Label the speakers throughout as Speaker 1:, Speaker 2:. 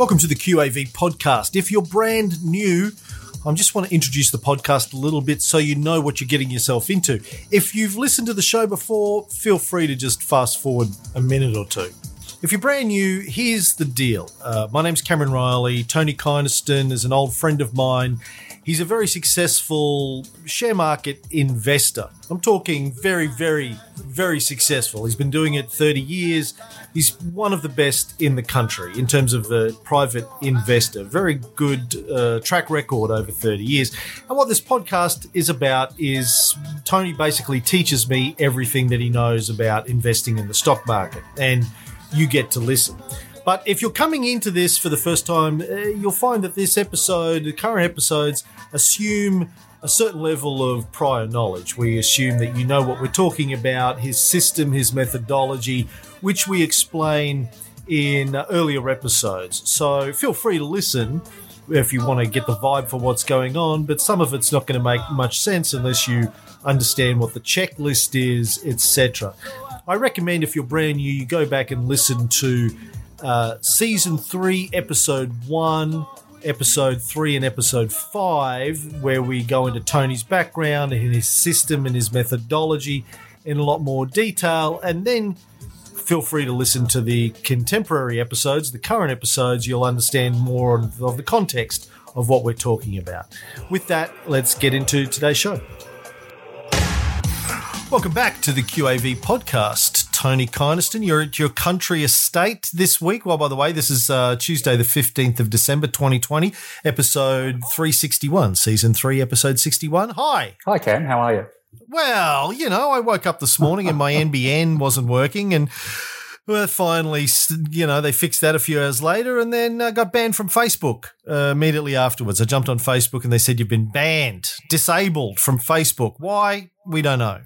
Speaker 1: Welcome to the QAV podcast. If you're brand new, I just want to introduce the podcast a little bit so you know what you're getting yourself into. If you've listened to the show before, feel free to just fast forward a minute or two. If you're brand new, here's the deal. Uh, my name's Cameron Riley. Tony Kynaston is an old friend of mine. He's a very successful share market investor. I'm talking very, very, very successful. He's been doing it 30 years. He's one of the best in the country in terms of a private investor. Very good uh, track record over 30 years. And what this podcast is about is Tony basically teaches me everything that he knows about investing in the stock market. And you get to listen. But if you're coming into this for the first time, uh, you'll find that this episode, the current episodes, assume a certain level of prior knowledge. We assume that you know what we're talking about, his system, his methodology, which we explain in earlier episodes. So feel free to listen if you want to get the vibe for what's going on, but some of it's not going to make much sense unless you understand what the checklist is, etc. I recommend if you're brand new, you go back and listen to uh, season three, episode one, episode three, and episode five, where we go into Tony's background and his system and his methodology in a lot more detail. And then feel free to listen to the contemporary episodes, the current episodes. You'll understand more of the context of what we're talking about. With that, let's get into today's show. Welcome back to the QAV podcast. Tony Kynaston, you're at your country estate this week. Well, by the way, this is uh, Tuesday, the 15th of December, 2020, episode 361, season three, episode 61. Hi.
Speaker 2: Hi, Cam. How are you?
Speaker 1: Well, you know, I woke up this morning and my NBN wasn't working and well, finally, you know, they fixed that a few hours later and then uh, got banned from Facebook uh, immediately afterwards. I jumped on Facebook and they said, You've been banned, disabled from Facebook. Why? We don't know.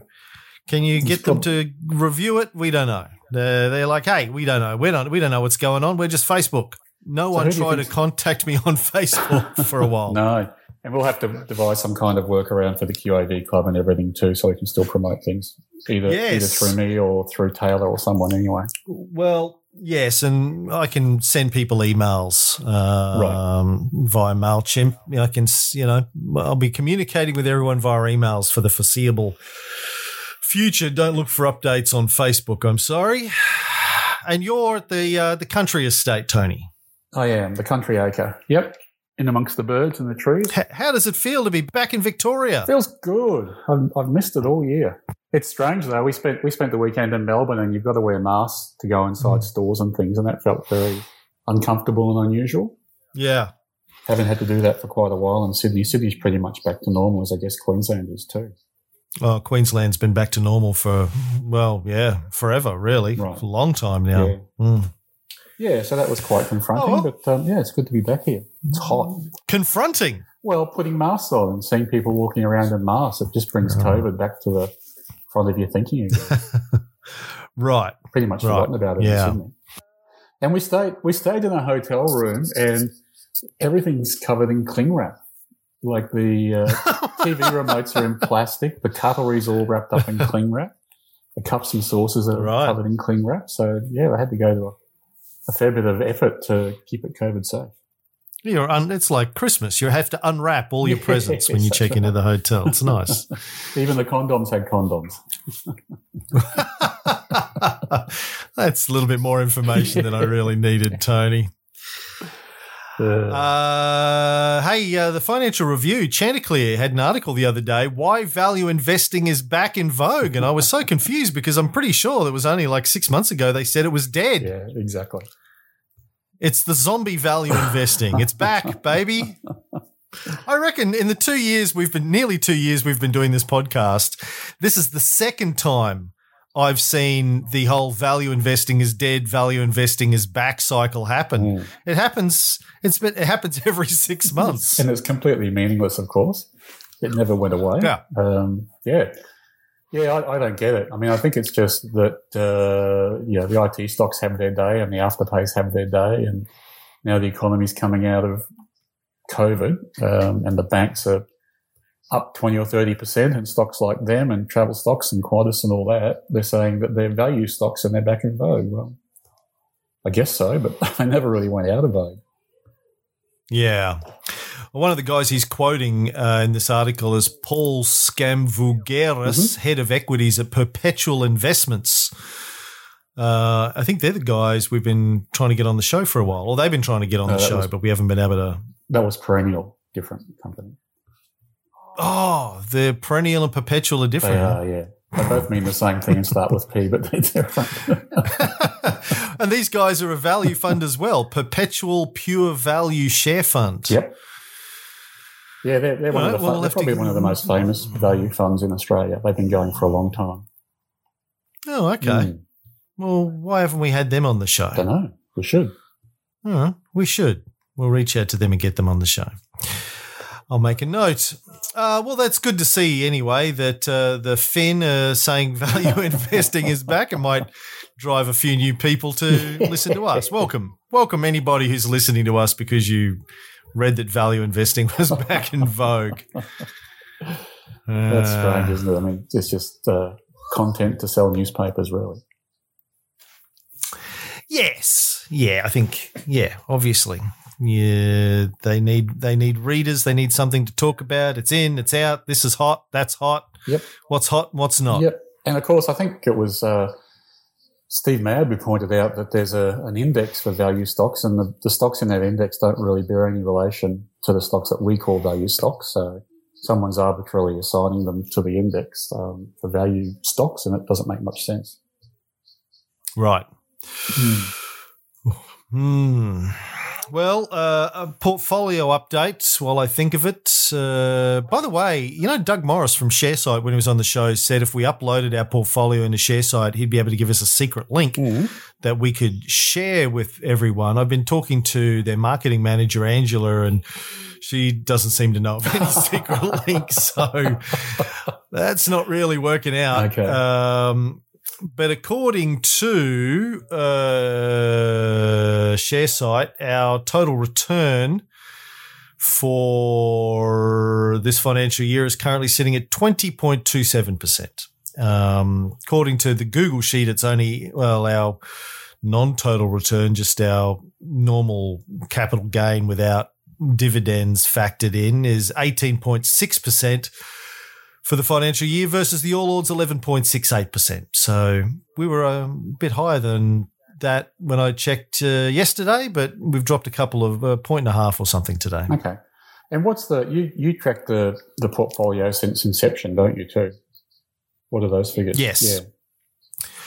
Speaker 1: Can you get them to review it? We don't know. They're, they're like, hey, we don't know. We don't. We don't know what's going on. We're just Facebook. No so one tried to contact me on Facebook for a while.
Speaker 2: no, and we'll have to devise some kind of workaround for the QAV club and everything too, so we can still promote things either yes. either through me or through Taylor or someone anyway.
Speaker 1: Well, yes, and I can send people emails um, right. via Mailchimp. I can, you know, I'll be communicating with everyone via emails for the foreseeable future, don't look for updates on Facebook. I'm sorry. And you're at the uh, the country estate, Tony.
Speaker 2: I am the country acre. Yep, in amongst the birds and the trees.
Speaker 1: H- how does it feel to be back in Victoria?
Speaker 2: Feels good. I've, I've missed it all year. It's strange though. We spent we spent the weekend in Melbourne, and you've got to wear masks to go inside mm. stores and things, and that felt very uncomfortable and unusual.
Speaker 1: Yeah,
Speaker 2: haven't had to do that for quite a while in Sydney. Sydney's pretty much back to normal, as I guess Queensland is too.
Speaker 1: Well, Queensland's been back to normal for well, yeah, forever, really, right. for a long time now.
Speaker 2: Yeah. Mm. yeah so that was quite confronting, oh. but um, yeah, it's good to be back here. It's hot.
Speaker 1: Confronting.
Speaker 2: Well, putting masks on and seeing people walking around in masks, it just brings oh. COVID back to the front of your thinking again.
Speaker 1: right.
Speaker 2: Pretty much
Speaker 1: right.
Speaker 2: forgotten about it
Speaker 1: yeah.
Speaker 2: And we stayed we stayed in a hotel room and everything's covered in cling wrap. Like the uh, TV remotes are in plastic, the cutlery's all wrapped up in cling wrap, the cups and saucers are right. covered in cling wrap. So yeah, I had to go to a, a fair bit of effort to keep it COVID safe.
Speaker 1: You're un- it's like Christmas. You have to unwrap all your presents when you check into the hotel. It's nice.
Speaker 2: Even the condoms had condoms.
Speaker 1: That's a little bit more information than I really needed, Tony. Uh, hey, uh, the Financial Review, Chanticleer had an article the other day, Why Value Investing is Back in Vogue. And I was so confused because I'm pretty sure it was only like six months ago they said it was dead.
Speaker 2: Yeah, exactly.
Speaker 1: It's the zombie value investing. It's back, baby. I reckon in the two years we've been, nearly two years we've been doing this podcast, this is the second time I've seen the whole value investing is dead, value investing is back cycle happen. Mm. It happens. It's been, it happens every six months,
Speaker 2: and it's completely meaningless. Of course, it never went away.
Speaker 1: Yeah,
Speaker 2: um, yeah, yeah. I, I, don't get it. I mean, I think it's just that uh, yeah, the IT stocks have their day, and the afterpays have their day, and now the economy's coming out of COVID, um, and the banks are up 20 or 30% in stocks like them and travel stocks and Qantas and all that, they're saying that they're value stocks and they're back in vogue. Well, I guess so, but they never really went out of vogue.
Speaker 1: Yeah. One of the guys he's quoting uh, in this article is Paul Skamvougeras, mm-hmm. head of equities at Perpetual Investments. Uh, I think they're the guys we've been trying to get on the show for a while, or they've been trying to get on no, the show, was, but we haven't been able to.
Speaker 2: That was Perennial, different company.
Speaker 1: Oh, the Perennial and Perpetual are different.
Speaker 2: They are, yeah. They both mean the same thing and start with P, but they're different.
Speaker 1: and these guys are a value fund as well, Perpetual Pure Value Share Fund.
Speaker 2: Yep. Yeah, they're, they're, one of the, well, they're probably one of the most famous value funds in Australia. They've been going for a long time.
Speaker 1: Oh, okay. Mm. Well, why haven't we had them on the show?
Speaker 2: I don't know. We should.
Speaker 1: Oh, we should. We'll reach out to them and get them on the show. I'll make a note. Uh, well, that's good to see anyway that uh, the Fin uh, saying value investing is back and might drive a few new people to listen to us. Welcome. Welcome anybody who's listening to us because you read that value investing was back in vogue.
Speaker 2: That's strange, isn't it? I mean, it's just uh, content to sell newspapers, really.
Speaker 1: Yes, yeah, I think, yeah, obviously, yeah, they need they need readers. They need something to talk about. It's in, it's out. This is hot. That's hot.
Speaker 2: Yep.
Speaker 1: What's hot? What's not?
Speaker 2: Yep. And of course, I think it was uh, Steve Madby pointed out that there's a, an index for value stocks, and the, the, stocks in that index don't really bear any relation to the stocks that we call value stocks. So someone's arbitrarily assigning them to the index um, for value stocks, and it doesn't make much sense.
Speaker 1: Right. Hmm. hmm. Well, uh, a portfolio update while I think of it. Uh, by the way, you know, Doug Morris from Sharesight, when he was on the show, said if we uploaded our portfolio into Sharesight, he'd be able to give us a secret link mm. that we could share with everyone. I've been talking to their marketing manager, Angela, and she doesn't seem to know of any secret links. So that's not really working out.
Speaker 2: Okay.
Speaker 1: Um, but according to uh, Sharesight, our total return for this financial year is currently sitting at 20.27%. Um, according to the Google sheet, it's only, well, our non total return, just our normal capital gain without dividends factored in, is 18.6% for the financial year versus the All Ords 11.68%. So we were a bit higher than that when I checked uh, yesterday, but we've dropped a couple of a uh, point and a half or something today.
Speaker 2: Okay. And what's the you you track the the portfolio since inception, don't you too? What are those figures?
Speaker 1: Yes.
Speaker 2: Yeah.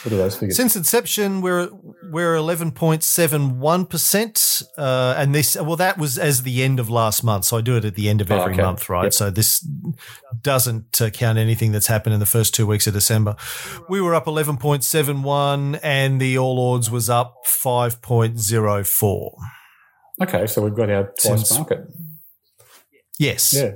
Speaker 2: What are those figures?
Speaker 1: Since inception, we're we're eleven point seven one percent, uh, and this well that was as the end of last month. So I do it at the end of oh, every oh, okay. month, right? Yep. So this doesn't uh, count anything that's happened in the first two weeks of December. We were up eleven point seven one, and the All Ords was up five point zero four.
Speaker 2: Okay, so we've got our twice Since, market.
Speaker 1: Yes.
Speaker 2: Yeah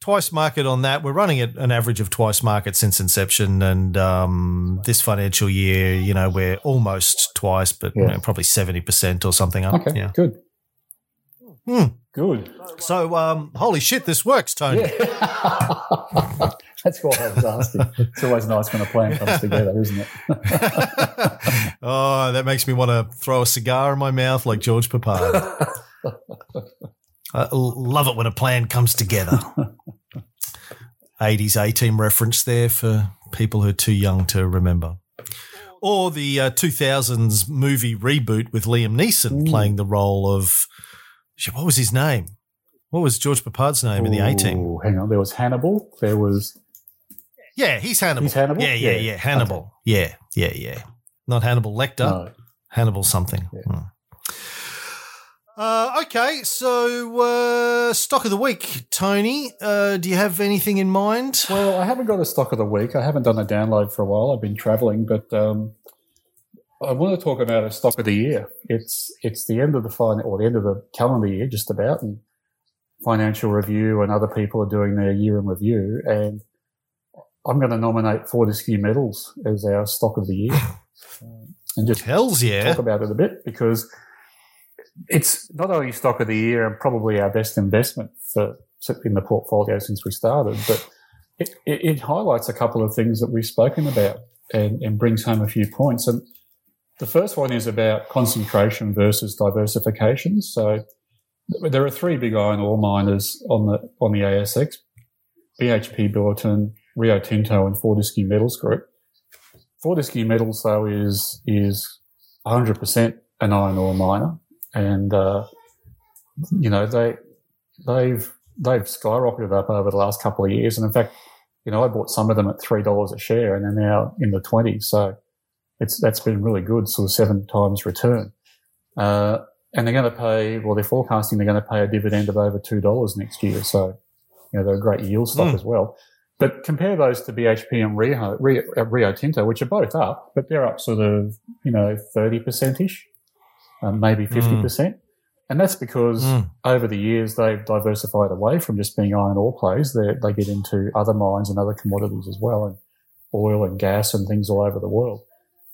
Speaker 1: twice market on that. We're running at an average of twice market since inception, and um, this financial year, you know, we're almost twice, but yeah. you know, probably seventy percent or something up.
Speaker 2: Okay,
Speaker 1: yeah.
Speaker 2: good.
Speaker 1: Hmm.
Speaker 2: Good.
Speaker 1: So, um, holy shit, this works, Tony. Yeah.
Speaker 2: That's what I was asking. It's always nice when a plan comes together, isn't it?
Speaker 1: oh, that makes me want to throw a cigar in my mouth like George Peppard. I love it when a plan comes together. 80s A team reference there for people who are too young to remember. Or the uh, 2000s movie reboot with Liam Neeson Ooh. playing the role of, what was his name? What was George Peppard's name Ooh, in the A team?
Speaker 2: Hang on, there was Hannibal. There was.
Speaker 1: Yeah, he's Hannibal.
Speaker 2: He's Hannibal?
Speaker 1: Yeah, yeah, yeah. yeah. Hannibal. Okay. Yeah, yeah, yeah. Not Hannibal Lecter. No. Hannibal something. Yeah. Hmm. Uh, okay, so uh, stock of the week, Tony. Uh, do you have anything in mind?
Speaker 2: Well, I haven't got a stock of the week. I haven't done a download for a while. I've been travelling, but um, I want to talk about a stock of the year. It's it's the end of the fin- or the end of the calendar year, just about, and Financial Review and other people are doing their year in review, and I'm going to nominate Fortescue Metals as our stock of the year, um, and just
Speaker 1: Hells yeah.
Speaker 2: talk about it a bit because it's not only stock of the year and probably our best investment for in the portfolio since we started, but it, it, it highlights a couple of things that we've spoken about and, and brings home a few points. And the first one is about concentration versus diversification. So there are three big iron ore miners on the on the ASX: BHP Billiton, Rio Tinto, and Fortescue Metals Group. Fortescue Metals, though, is is 100% an iron ore miner, and uh, you know they they've they've skyrocketed up over the last couple of years, and in fact, you know I bought some of them at three dollars a share, and they're now in the twenties. So it's that's been really good, sort of seven times return. Uh, and they're going to pay. Well, they're forecasting they're going to pay a dividend of over two dollars next year. So you know they're a great yield stock mm. as well. But compare those to BHP and Rio, Rio, uh, Rio, Tinto, which are both up, but they're up sort of, you know, 30% ish, um, maybe 50%. Mm. And that's because mm. over the years they've diversified away from just being iron ore plays. They, they get into other mines and other commodities as well, and oil and gas and things all over the world.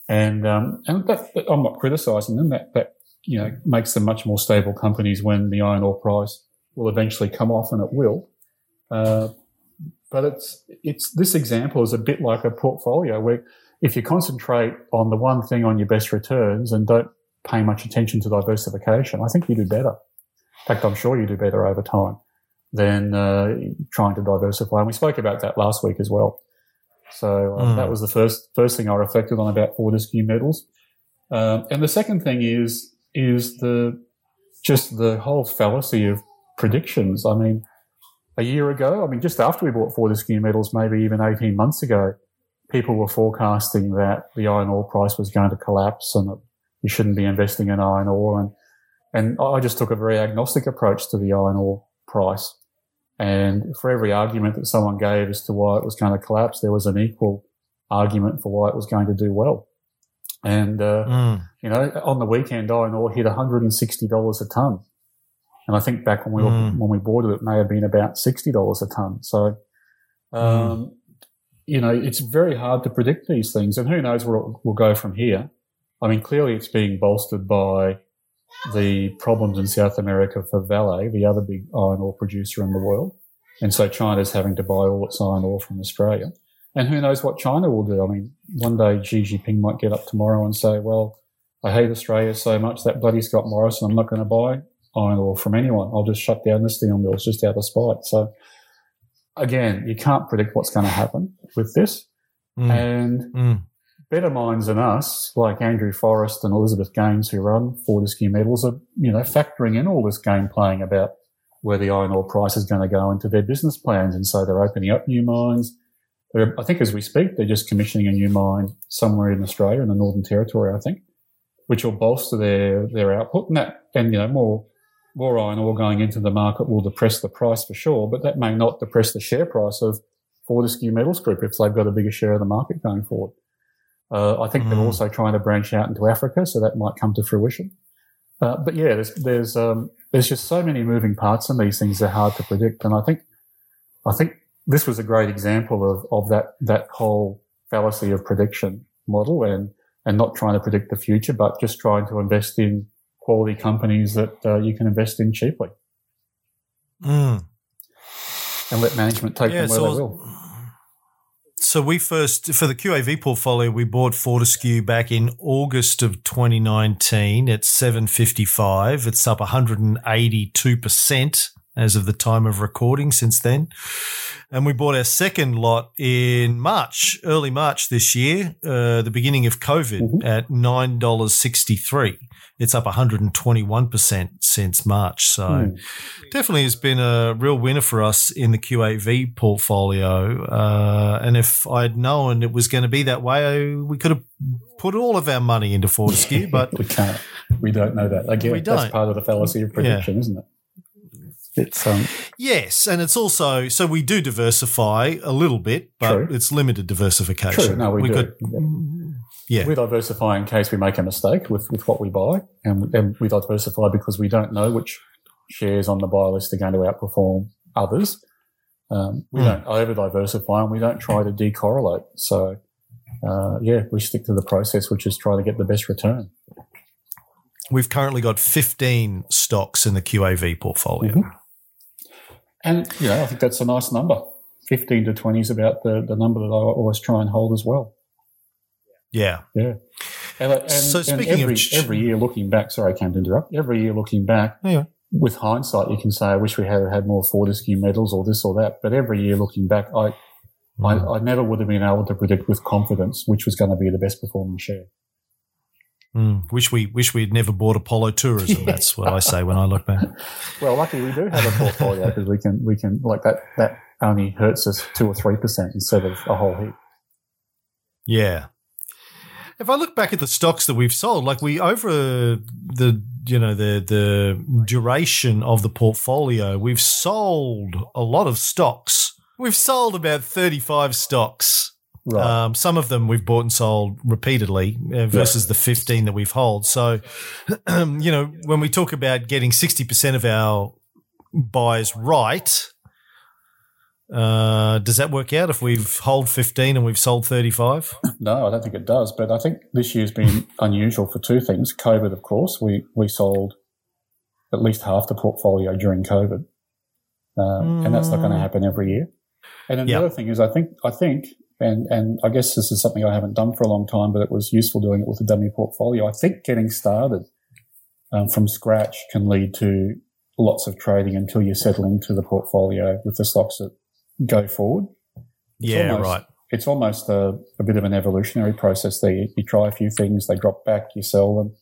Speaker 2: And, um, and that, I'm not criticizing them. That, that, you know, makes them much more stable companies when the iron ore price will eventually come off, and it will. Uh, but it's it's this example is a bit like a portfolio where if you concentrate on the one thing on your best returns and don't pay much attention to diversification, I think you do better. In fact, I'm sure you do better over time than uh, trying to diversify. And we spoke about that last week as well. So um, mm. that was the first first thing I reflected on about Fortescue metals. Um, and the second thing is is the just the whole fallacy of predictions. I mean, a year ago. I mean, just after we bought Fortescue Metals, maybe even 18 months ago, people were forecasting that the iron ore price was going to collapse and that you shouldn't be investing in iron ore. And, and I just took a very agnostic approach to the iron ore price. And for every argument that someone gave as to why it was going to collapse, there was an equal argument for why it was going to do well. And, uh, mm. you know, on the weekend, iron ore hit $160 a ton. And I think back when we mm. when we bought it, it may have been about sixty dollars a ton. So, um, mm. you know, it's very hard to predict these things, and who knows where it will go from here. I mean, clearly it's being bolstered by the problems in South America for Vale, the other big iron ore producer in the world, and so China's having to buy all its iron ore from Australia. And who knows what China will do? I mean, one day Xi Jinping might get up tomorrow and say, "Well, I hate Australia so much that bloody Scott Morrison, I'm not going to buy iron ore from anyone. I'll just shut down the steel mills just out of spite. So again, you can't predict what's going to happen with this. Mm. And mm. Better minds than us, like Andrew Forrest and Elizabeth Gaines, who run Fortescue Metals, are you know factoring in all this game playing about where the iron ore price is going to go into their business plans, and so they're opening up new mines. They're, I think as we speak, they're just commissioning a new mine somewhere in Australia, in the Northern Territory, I think, which will bolster their their output and that and you know more more iron ore going into the market will depress the price for sure, but that may not depress the share price of Fortescue Metals Group if they've got a bigger share of the market going forward. Uh, I think mm. they're also trying to branch out into Africa, so that might come to fruition. Uh, but yeah, there's there's um, there's just so many moving parts in these things; they're hard to predict. And I think I think this was a great example of of that that whole fallacy of prediction model, and and not trying to predict the future, but just trying to invest in quality companies that uh, you can invest in cheaply.
Speaker 1: Mm.
Speaker 2: And let management take yeah, them where so they will.
Speaker 1: So we first for the QAV portfolio we bought Fortescue back in August of 2019 at 755. It's up 182 percent as of the time of recording since then. And we bought our second lot in March, early March this year, uh, the beginning of COVID mm-hmm. at $9.63. It's up 121% since March. So mm. definitely has been a real winner for us in the QAV portfolio. Uh, and if I'd known it was going to be that way, we could have put all of our money into Fortescue, but
Speaker 2: we can't. We don't know that. Again, that's part of the fallacy of prediction, yeah. isn't it?
Speaker 1: It's um, yes, and it's also so we do diversify a little bit, but true. it's limited diversification.
Speaker 2: True. No, we, we do. Could, yeah. We diversify in case we make a mistake with, with what we buy, and, and we diversify because we don't know which shares on the buy list are going to outperform others. Um, we mm. don't over diversify and we don't try to decorrelate. So, uh, yeah, we stick to the process, which is try to get the best return.
Speaker 1: We've currently got 15 stocks in the QAV portfolio. Mm-hmm.
Speaker 2: And, you know, I think that's a nice number. 15 to 20 is about the, the number that I always try and hold as well.
Speaker 1: Yeah.
Speaker 2: Yeah. And, and, so speaking every, of every year looking back, sorry, I can't interrupt. Every year looking back,
Speaker 1: yeah.
Speaker 2: with hindsight, you can say, I wish we had had more Fortescue Metals or this or that. But every year looking back, I, I, hmm. I never would have been able to predict with confidence which was going to be the best performing share.
Speaker 1: Mm, wish we wish we had never bought Apollo Tourism. Yeah. That's what I say when I look back.
Speaker 2: well, lucky we do have a portfolio because we can we can like that that only hurts us two or three percent instead of a whole heap.
Speaker 1: Yeah. If I look back at the stocks that we've sold, like we over the you know the the duration of the portfolio, we've sold a lot of stocks. We've sold about thirty five stocks Right. Um, some of them we've bought and sold repeatedly uh, versus yeah. the 15 that we've held. So, you know, when we talk about getting 60% of our buys right, uh, does that work out if we've hold 15 and we've sold 35?
Speaker 2: No, I don't think it does. But I think this year's been unusual for two things. COVID, of course, we, we sold at least half the portfolio during COVID. Uh, mm. And that's not going to happen every year. And then yep. the other thing is, I think, I think and, and I guess this is something I haven't done for a long time, but it was useful doing it with a dummy portfolio. I think getting started um, from scratch can lead to lots of trading until you settle into the portfolio with the stocks that go forward.
Speaker 1: It's yeah,
Speaker 2: almost,
Speaker 1: right.
Speaker 2: It's almost a, a, bit of an evolutionary process there. You, you, try a few things, they drop back, you sell them.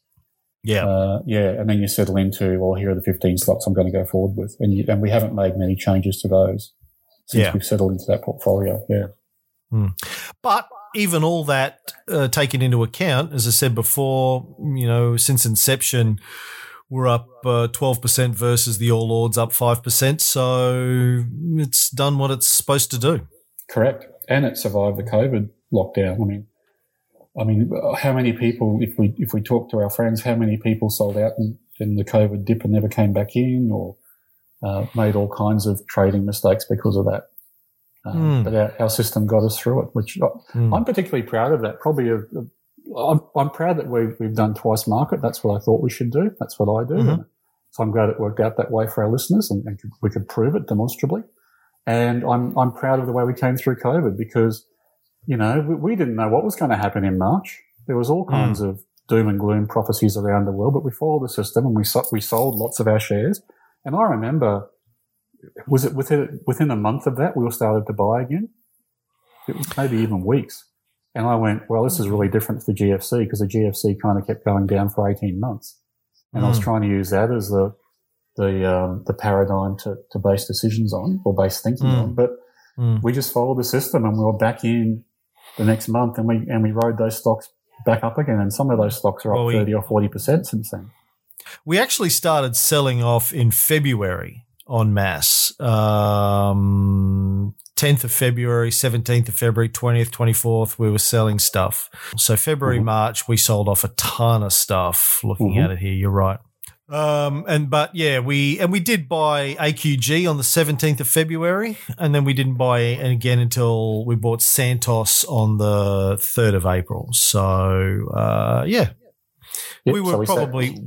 Speaker 1: Yeah.
Speaker 2: Uh, yeah. And then you settle into, well, here are the 15 stocks I'm going to go forward with. And, you, and we haven't made many changes to those since yeah. we've settled into that portfolio. Yeah.
Speaker 1: Mm. But even all that uh, taken into account, as I said before, you know, since inception, we're up uh, 12% versus the All Ords up 5%. So it's done what it's supposed to do.
Speaker 2: Correct. And it survived the COVID lockdown. I mean, I mean, how many people, if we if we talk to our friends, how many people sold out in, in the COVID dip and never came back in, or uh, made all kinds of trading mistakes because of that? Um, mm. But our, our, system got us through it, which mm. I'm particularly proud of that. Probably, a, a, I'm, I'm proud that we've, we've done twice market. That's what I thought we should do. That's what I do. Mm-hmm. So I'm glad it worked out that way for our listeners and, and, we could prove it demonstrably. And I'm, I'm proud of the way we came through COVID because, you know, we, we didn't know what was going to happen in March. There was all kinds mm. of doom and gloom prophecies around the world, but we followed the system and we, we sold lots of our shares. And I remember was it within within a month of that we all started to buy again? It was maybe even weeks. And I went, well, this is really different to the GFC because the GFC kind of kept going down for 18 months. And mm. I was hmm. trying to use that as the, the, um, the paradigm to, to base decisions on or base thinking mm. on. But mm. we just followed the system and we were back in the next month and we, and we rode those stocks back up again. And some of those stocks are up well, we, 30 or 40% since then.
Speaker 1: We actually started selling off in February en masse. Um, 10th of February, 17th of February, 20th, 24th, we were selling stuff. So February, mm-hmm. March, we sold off a ton of stuff. Looking mm-hmm. at it here, you're right. Um, and but yeah, we and we did buy AQG on the 17th of February, and then we didn't buy again until we bought Santos on the 3rd of April. So uh, yeah, yep, we were so we probably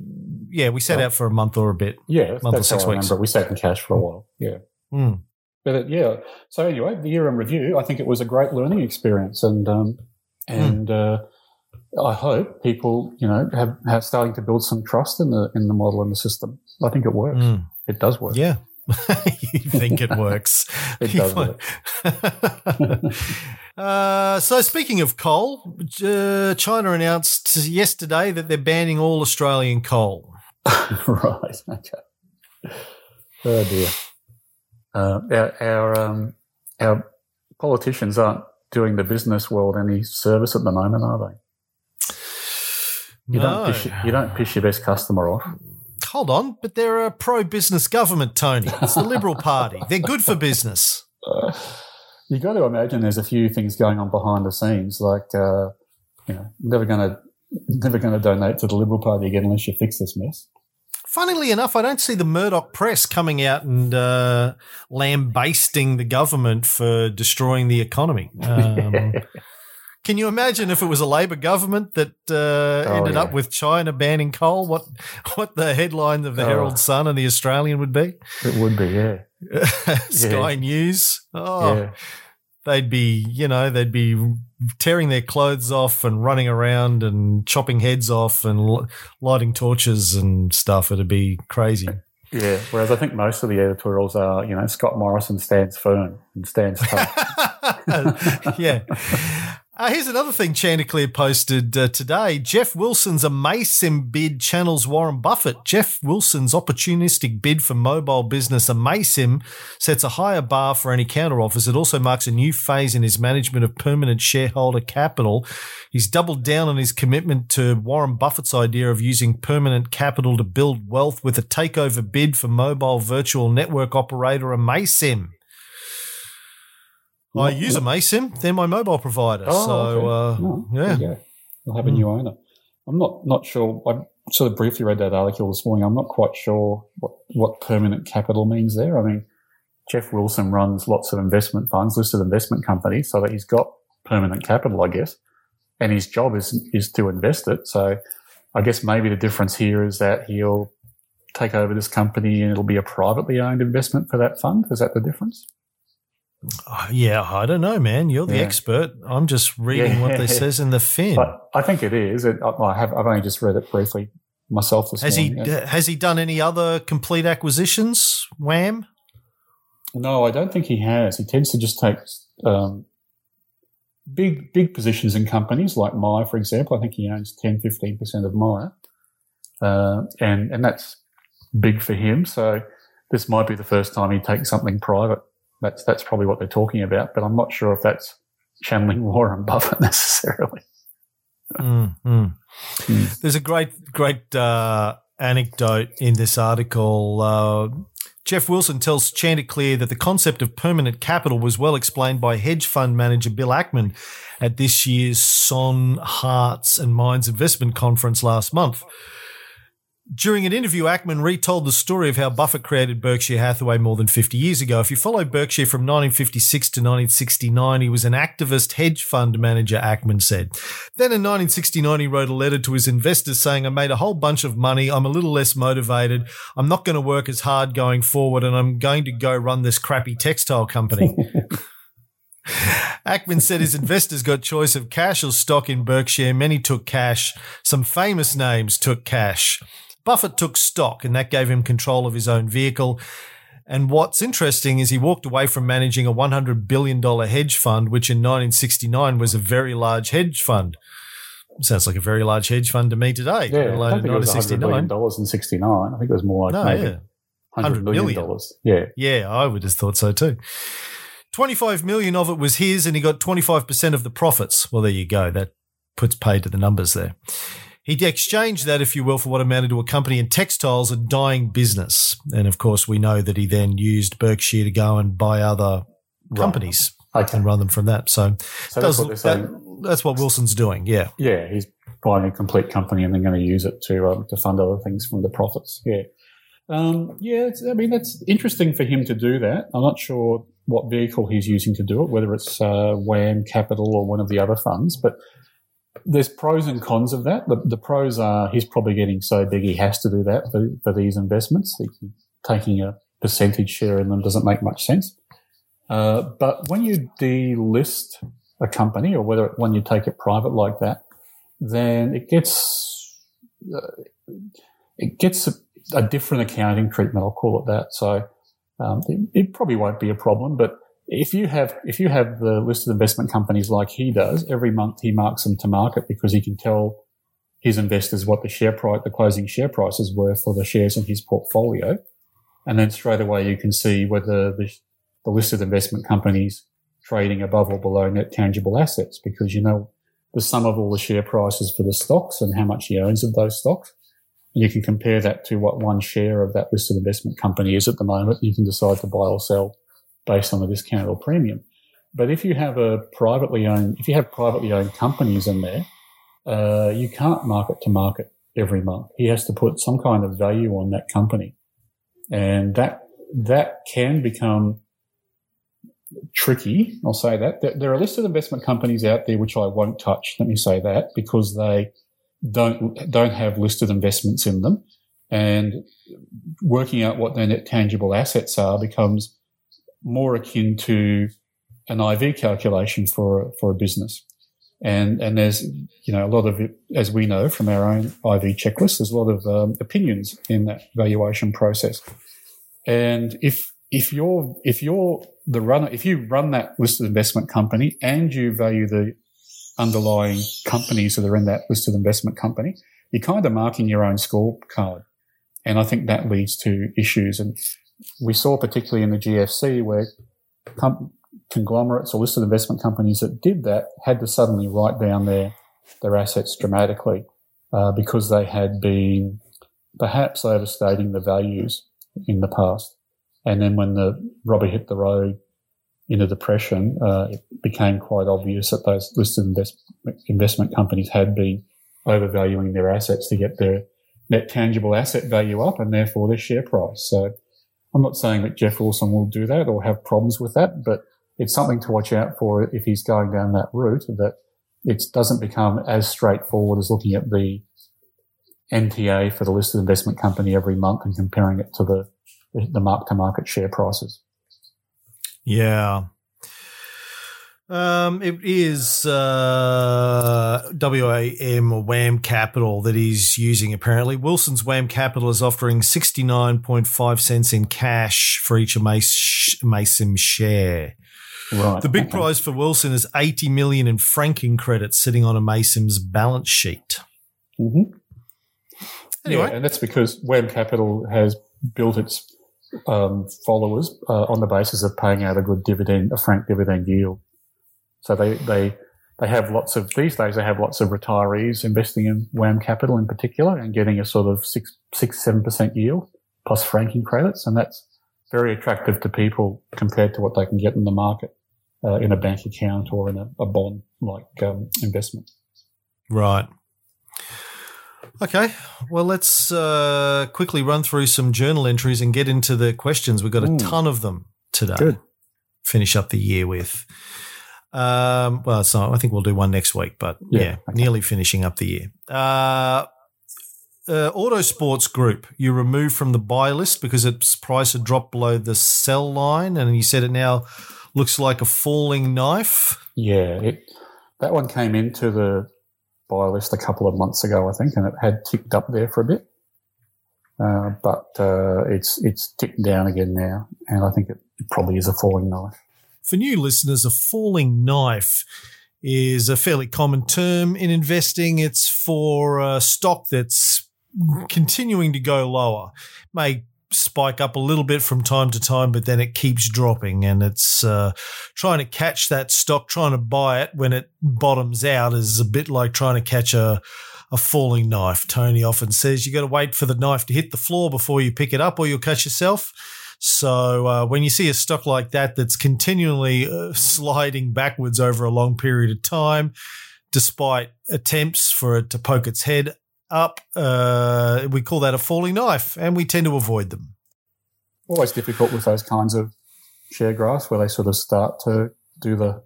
Speaker 1: yeah, we set out for a month or a bit.
Speaker 2: Yeah, month or six weeks. We sat in cash for a while. Yeah.
Speaker 1: Mm.
Speaker 2: But it, yeah, so anyway, the year in review, I think it was a great learning experience, and um, and mm. uh, I hope people, you know, have, have starting to build some trust in the in the model and the system. I think it works. Mm. It does work.
Speaker 1: Yeah. you think it works?
Speaker 2: it does work.
Speaker 1: uh, so, speaking of coal, uh, China announced yesterday that they're banning all Australian coal.
Speaker 2: right. Okay. Oh dear. Uh, our our, um, our politicians aren't doing the business world any service at the moment, are they? You no. don't piss, you don't piss your best customer off.
Speaker 1: Hold on, but they're a pro-business government, Tony. It's the Liberal Party. They're good for business. Uh,
Speaker 2: you got to imagine there's a few things going on behind the scenes, like uh, you know, never going to never going to donate to the Liberal Party again unless you fix this mess.
Speaker 1: Funnily enough, I don't see the Murdoch press coming out and uh, lambasting the government for destroying the economy. Um, can you imagine if it was a Labor government that uh, oh, ended yeah. up with China banning coal? What what the headline of the oh. Herald Sun and the Australian would be?
Speaker 2: It would be, yeah.
Speaker 1: Sky yeah. News. Oh, yeah they'd be, you know, they'd be tearing their clothes off and running around and chopping heads off and lighting torches and stuff. It'd be crazy.
Speaker 2: Yeah, whereas I think most of the editorials are, you know, Scott Morrison stands firm and stands tough.
Speaker 1: yeah. Uh, here's another thing Chanticleer posted uh, today. Jeff Wilson's Amaysim bid channels Warren Buffett. Jeff Wilson's opportunistic bid for mobile business Amaysim sets a higher bar for any counteroffers. It also marks a new phase in his management of permanent shareholder capital. He's doubled down on his commitment to Warren Buffett's idea of using permanent capital to build wealth with a takeover bid for mobile virtual network operator Amaysim. I use a Amaysim. They're my mobile provider.
Speaker 2: Oh,
Speaker 1: so,
Speaker 2: okay.
Speaker 1: uh,
Speaker 2: Oh,
Speaker 1: yeah.
Speaker 2: there you go. We'll have a new owner. I'm not not sure. I sort of briefly read that article this morning. I'm not quite sure what, what permanent capital means there. I mean, Jeff Wilson runs lots of investment funds, listed investment companies, so that he's got permanent capital, I guess, and his job is is to invest it. So, I guess maybe the difference here is that he'll take over this company and it'll be a privately owned investment for that fund. Is that the difference?
Speaker 1: Uh, yeah, I don't know, man. You're the
Speaker 2: Yeah.
Speaker 1: expert. I'm just reading what
Speaker 2: Yeah.
Speaker 1: they says in the fin.
Speaker 2: But I think it is. It, I have. I've only just read it briefly myself this
Speaker 1: Has he.
Speaker 2: Yeah.
Speaker 1: has he done any other complete acquisitions? Wham.
Speaker 2: No, I don't think he has. He tends to just take um, big big positions in companies like Myer, for example. I think he owns 10, 15% of Myer. Uh, and, and that's big for him. So this might be the first time he takes something private. That's, that's probably what they're talking about, but I'm not sure if that's channeling Warren Buffett necessarily.
Speaker 1: Mm, mm.
Speaker 2: Mm.
Speaker 1: There's a great great uh, anecdote in this article. Uh, Jeff Wilson tells Chanticleer that the concept of permanent capital was well explained by hedge fund manager Bill Ackman at this year's Sohn Hearts and Minds investment conference last month. During an interview, Ackman retold the story of how Buffett created Berkshire Hathaway more than 50 years ago. If you follow Berkshire from 1956 to 1969, he was an activist hedge fund manager, Ackman said. Then in 1969, he wrote a letter to his investors saying, I made a whole bunch of money. I'm a little less motivated. I'm not going to work as hard going forward, and I'm going to go run this crappy textile company. Ackman said his investors got choice of cash or stock in Berkshire. Many took cash. Some famous names took cash. Buffett took stock, and that gave him control of his own vehicle. And what's interesting is he walked away from managing a $100 billion hedge fund, which in 1969 was a very large hedge fund. Sounds like a very large hedge fund to me today.
Speaker 2: Yeah, I don't think it was $100
Speaker 1: 1969.
Speaker 2: billion dollars in 69. I think it was more like
Speaker 1: No,
Speaker 2: maybe
Speaker 1: yeah.
Speaker 2: 100 million
Speaker 1: million.
Speaker 2: dollars. Yeah.
Speaker 1: Yeah, I would have thought so too. 25 million of it was his and he got 25% of the profits. Well, there you go. That puts pay to the numbers there. He exchanged that, if you will, for what amounted to a company in textiles, a dying business. And of course, we know that he then used Berkshire to go and buy other companies
Speaker 2: Okay.
Speaker 1: and run them from that. So,
Speaker 2: So that's what
Speaker 1: that- that's what Wilson's doing. Yeah.
Speaker 2: Yeah, he's buying a complete company and then going to use it to um, to fund other things from the profits. Yeah, um, yeah. It's, I mean, that's interesting for him to do that. I'm not sure what vehicle he's using to do it, whether it's uh, WAM Capital or one of the other funds, but there's pros and cons of that. The, the pros are he's probably getting so big he has to do that for, for these investments. Taking a percentage share in them doesn't make much sense. Uh, but when you delist a company or whether when you take it private like that, then it gets uh, it gets a, a different accounting treatment. I'll call it that. So um, it, it probably won't be a problem. But if you have if you have the listed investment companies like he does, every month he marks them to market because he can tell his investors what the share price, the closing share prices were for the shares in his portfolio, and then straight away you can see whether the, the listed investment companies trading above or below net tangible assets because you know the sum of all the share prices for the stocks and how much he owns of those stocks. And you can compare that to what one share of that listed investment company is at the moment. You can decide to buy or sell based on the discount or premium. But if you have a privately owned, if you have privately owned companies in there, uh, you can't market to market every month. He has to put some kind of value on that company. And that, that can become tricky. I'll say that. There- There are listed investment companies out there which I won't touch. Let me say that because they don't don't have listed investments in them, and working out what their net tangible assets are becomes more akin to an IV calculation for for a business. And, and there's, you know, a lot of, as we know from our own IV checklist, there's a lot of um, opinions in that valuation process. And if, if you're, if you're the runner, if you run that listed investment company and you value the underlying companies that are in that listed investment company, you're kind of marking your own scorecard. And I think that leads to issues. And we saw particularly in the GFC where com- conglomerates or listed investment companies that did that had to suddenly write down their their assets dramatically uh, because they had been perhaps overstating the values in the past. And then when the rubber hit the road in a depression, uh, it became quite obvious that those listed invest- investment companies had been overvaluing their assets to get their net tangible asset value up and therefore their share price. So I'm not saying that Jeff Wilson will do that or have problems with that, but it's something to watch out for if he's going down that route that it doesn't become as straightforward as looking at the NTA for the listed investment company every month and comparing it to the, the mark to market share prices.
Speaker 1: Yeah. Um, it is uh, WAM or WAM Capital that he's using apparently. Wilson's WAM Capital is offering 69.5 cents in cash for each Mason share.
Speaker 2: Right.
Speaker 1: The big okay. prize for Wilson is 80 million in franking credits sitting on Amaysim's balance sheet.
Speaker 2: Mm-hmm. Anyway. Yeah, and that's because WAM Capital has built its um, followers uh, on the basis of paying out a good dividend, a frank dividend yield. So they, they, they have lots of, these days they have lots of retirees investing in WAM Capital in particular and getting a sort of six, six, seven percent yield plus franking credits. And that's very attractive to people compared to what they can get in the market uh, in a bank account or in a, a bond like um, investment.
Speaker 1: Right. Okay, well, let's uh, quickly run through some journal entries and get into the questions. We've got a mm. ton of them today.
Speaker 2: Good.
Speaker 1: Finish up the year with. Um, well, it's not, I think we'll do one next week, but yeah, yeah okay. nearly finishing up the year. Uh, uh, Autosports Group, you removed from the buy list because its price had dropped below the sell line, and you said it now looks like a falling knife.
Speaker 2: Yeah, it, that one came into the buy list a couple of months ago, I think, and it had ticked up there for a bit. Uh, but uh, it's it's ticked down again now, and I think it, it probably is a falling knife.
Speaker 1: For new listeners, a falling knife is a fairly common term in investing. It's for a stock that's continuing to go lower. It May spike up a little bit from time to time, but then it keeps dropping. And it's uh, trying to catch that stock, trying to buy it when it bottoms out is a bit like trying to catch a, a falling knife. Tony often says you got to wait for the knife to hit the floor before you pick it up or you'll catch yourself. So uh, when you see a stock like that that's continually uh, sliding backwards over a long period of time, despite attempts for it to poke its head up. Uh, we call that a falling knife, and we tend to avoid them.
Speaker 2: Always difficult with those kinds of share graphs where they sort of start to do the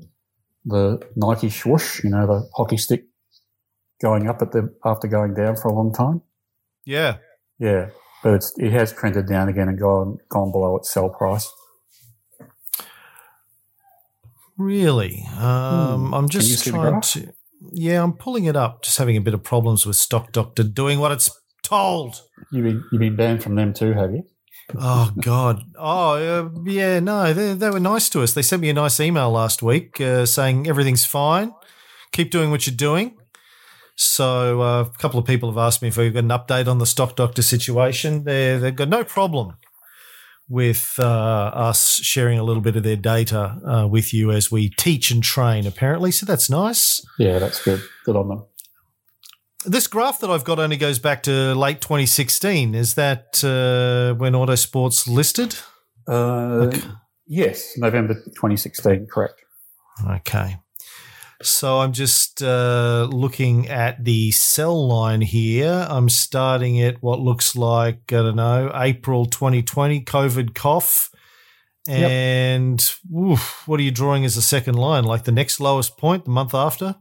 Speaker 2: the Nike swoosh, you know, the hockey stick going up at after going down for a long time.
Speaker 1: Yeah,
Speaker 2: yeah, but it's it has trended down again and gone gone below its sell price.
Speaker 1: Really, um, hmm. I'm just trying to. Yeah, I'm pulling it up. Just having a bit of problems with Stock Doctor doing what it's told.
Speaker 2: You've been, you've been banned from them too, have you?
Speaker 1: oh God! Oh uh, yeah, no, they, they were nice to us. They sent me a nice email last week uh, saying everything's fine. Keep doing what you're doing. So uh, a couple of people have asked me if we've got an update on the Stock Doctor situation. They they've got no problem with uh, us sharing a little bit of their data uh, with you as we teach and train, apparently. So that's nice.
Speaker 2: Yeah, that's good. Good on them.
Speaker 1: This graph that I've got only goes back to late 2016. Is that uh, when Autosports listed?
Speaker 2: Uh, okay. Yes, November 2016, correct.
Speaker 1: Okay. So I'm just uh, looking at the sell line here. I'm starting at what looks like, I don't know, April 2020, COVID cough. And yep. oof, what are you drawing as a second line? Like the next lowest point, the month after?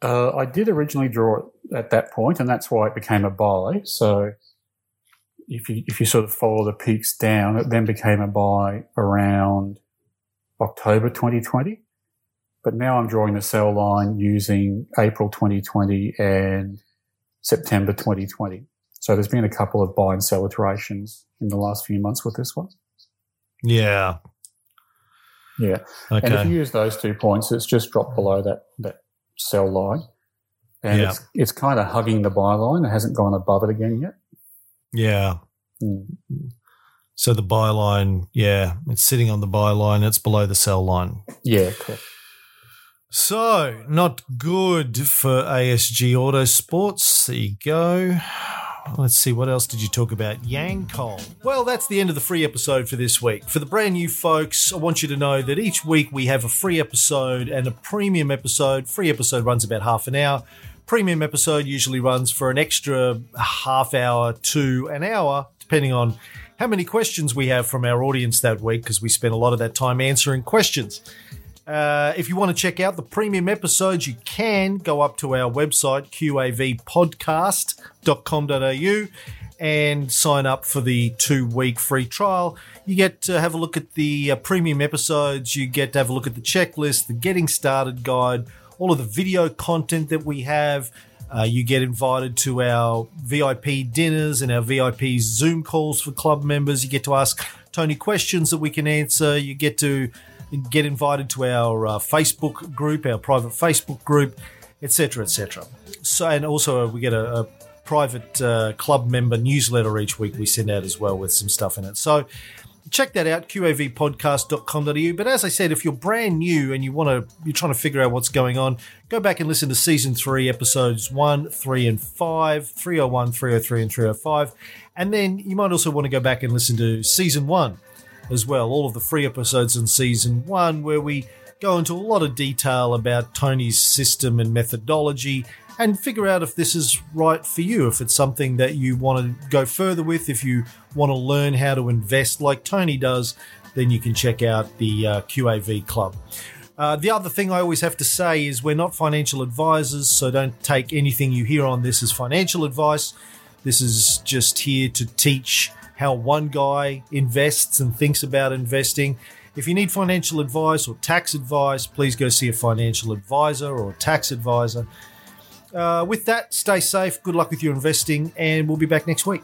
Speaker 2: Uh, I did originally draw it at that point, and that's why it became a buy. So if you if you sort of follow the peaks down, it then became a buy around October 2020. But now I'm drawing the sell line using April 2020 and September 2020. So there's been a couple of buy and sell iterations in the last few months with this one.
Speaker 1: Yeah.
Speaker 2: Yeah.
Speaker 1: Okay.
Speaker 2: And if you use those two points, it's just dropped below that, that sell line. And
Speaker 1: Yeah.
Speaker 2: it's, it's kind of hugging the buy line. It hasn't gone above it again yet.
Speaker 1: yeah.
Speaker 2: Mm.
Speaker 1: So the buy line, yeah, it's sitting on the buy line. It's below the sell line.
Speaker 2: Yeah, correct.
Speaker 1: So not good for ASG Autosports. There you go. Let's see, what else did you talk about? Yang. Well, that's the end of the free episode for this week. For the brand new folks, I want you to know that each week we have a free episode and a premium episode. Free episode runs about half an hour. Premium episode usually runs for an extra half hour to an hour, depending on how many questions we have from our audience that week, because we spend a lot of that time answering questions. Uh, if you want to check out the premium episodes, you can go up to our website, qavpodcast.com.au, and sign up for the two week free trial. You get to have a look at the uh, premium episodes, you get to have a look at the checklist, the getting started guide, all of the video content that we have. Uh, you get invited to our VIP dinners and our VIP Zoom calls for club members. You get to ask Tony questions that we can answer. You get to get invited to our uh, Facebook group, our private Facebook group, etc., etc. So, and also uh, we get a, a private uh, club member newsletter each week we send out as well with some stuff in it. So check that out qavpodcast.com.au but as i said if you're brand new and you want to you're trying to figure out what's going on go back and listen to season 3 episodes 1 3 and 5 301 303 and 305 and then you might also want to go back and listen to season 1 as well all of the free episodes in season 1 where we go into a lot of detail about tony's system and methodology and figure out if this is right for you, if it's something that you want to go further with, if you want to learn how to invest like Tony does, then you can check out the uh, QAV Club. Uh, the other thing I always have to say is we're not financial advisors, so don't take anything you hear on this as financial advice. This is just here to teach how one guy invests and thinks about investing. If you need financial advice or tax advice, please go see a financial advisor or tax advisor. Uh, with that, stay safe. Good luck with your investing, and we'll be back next week.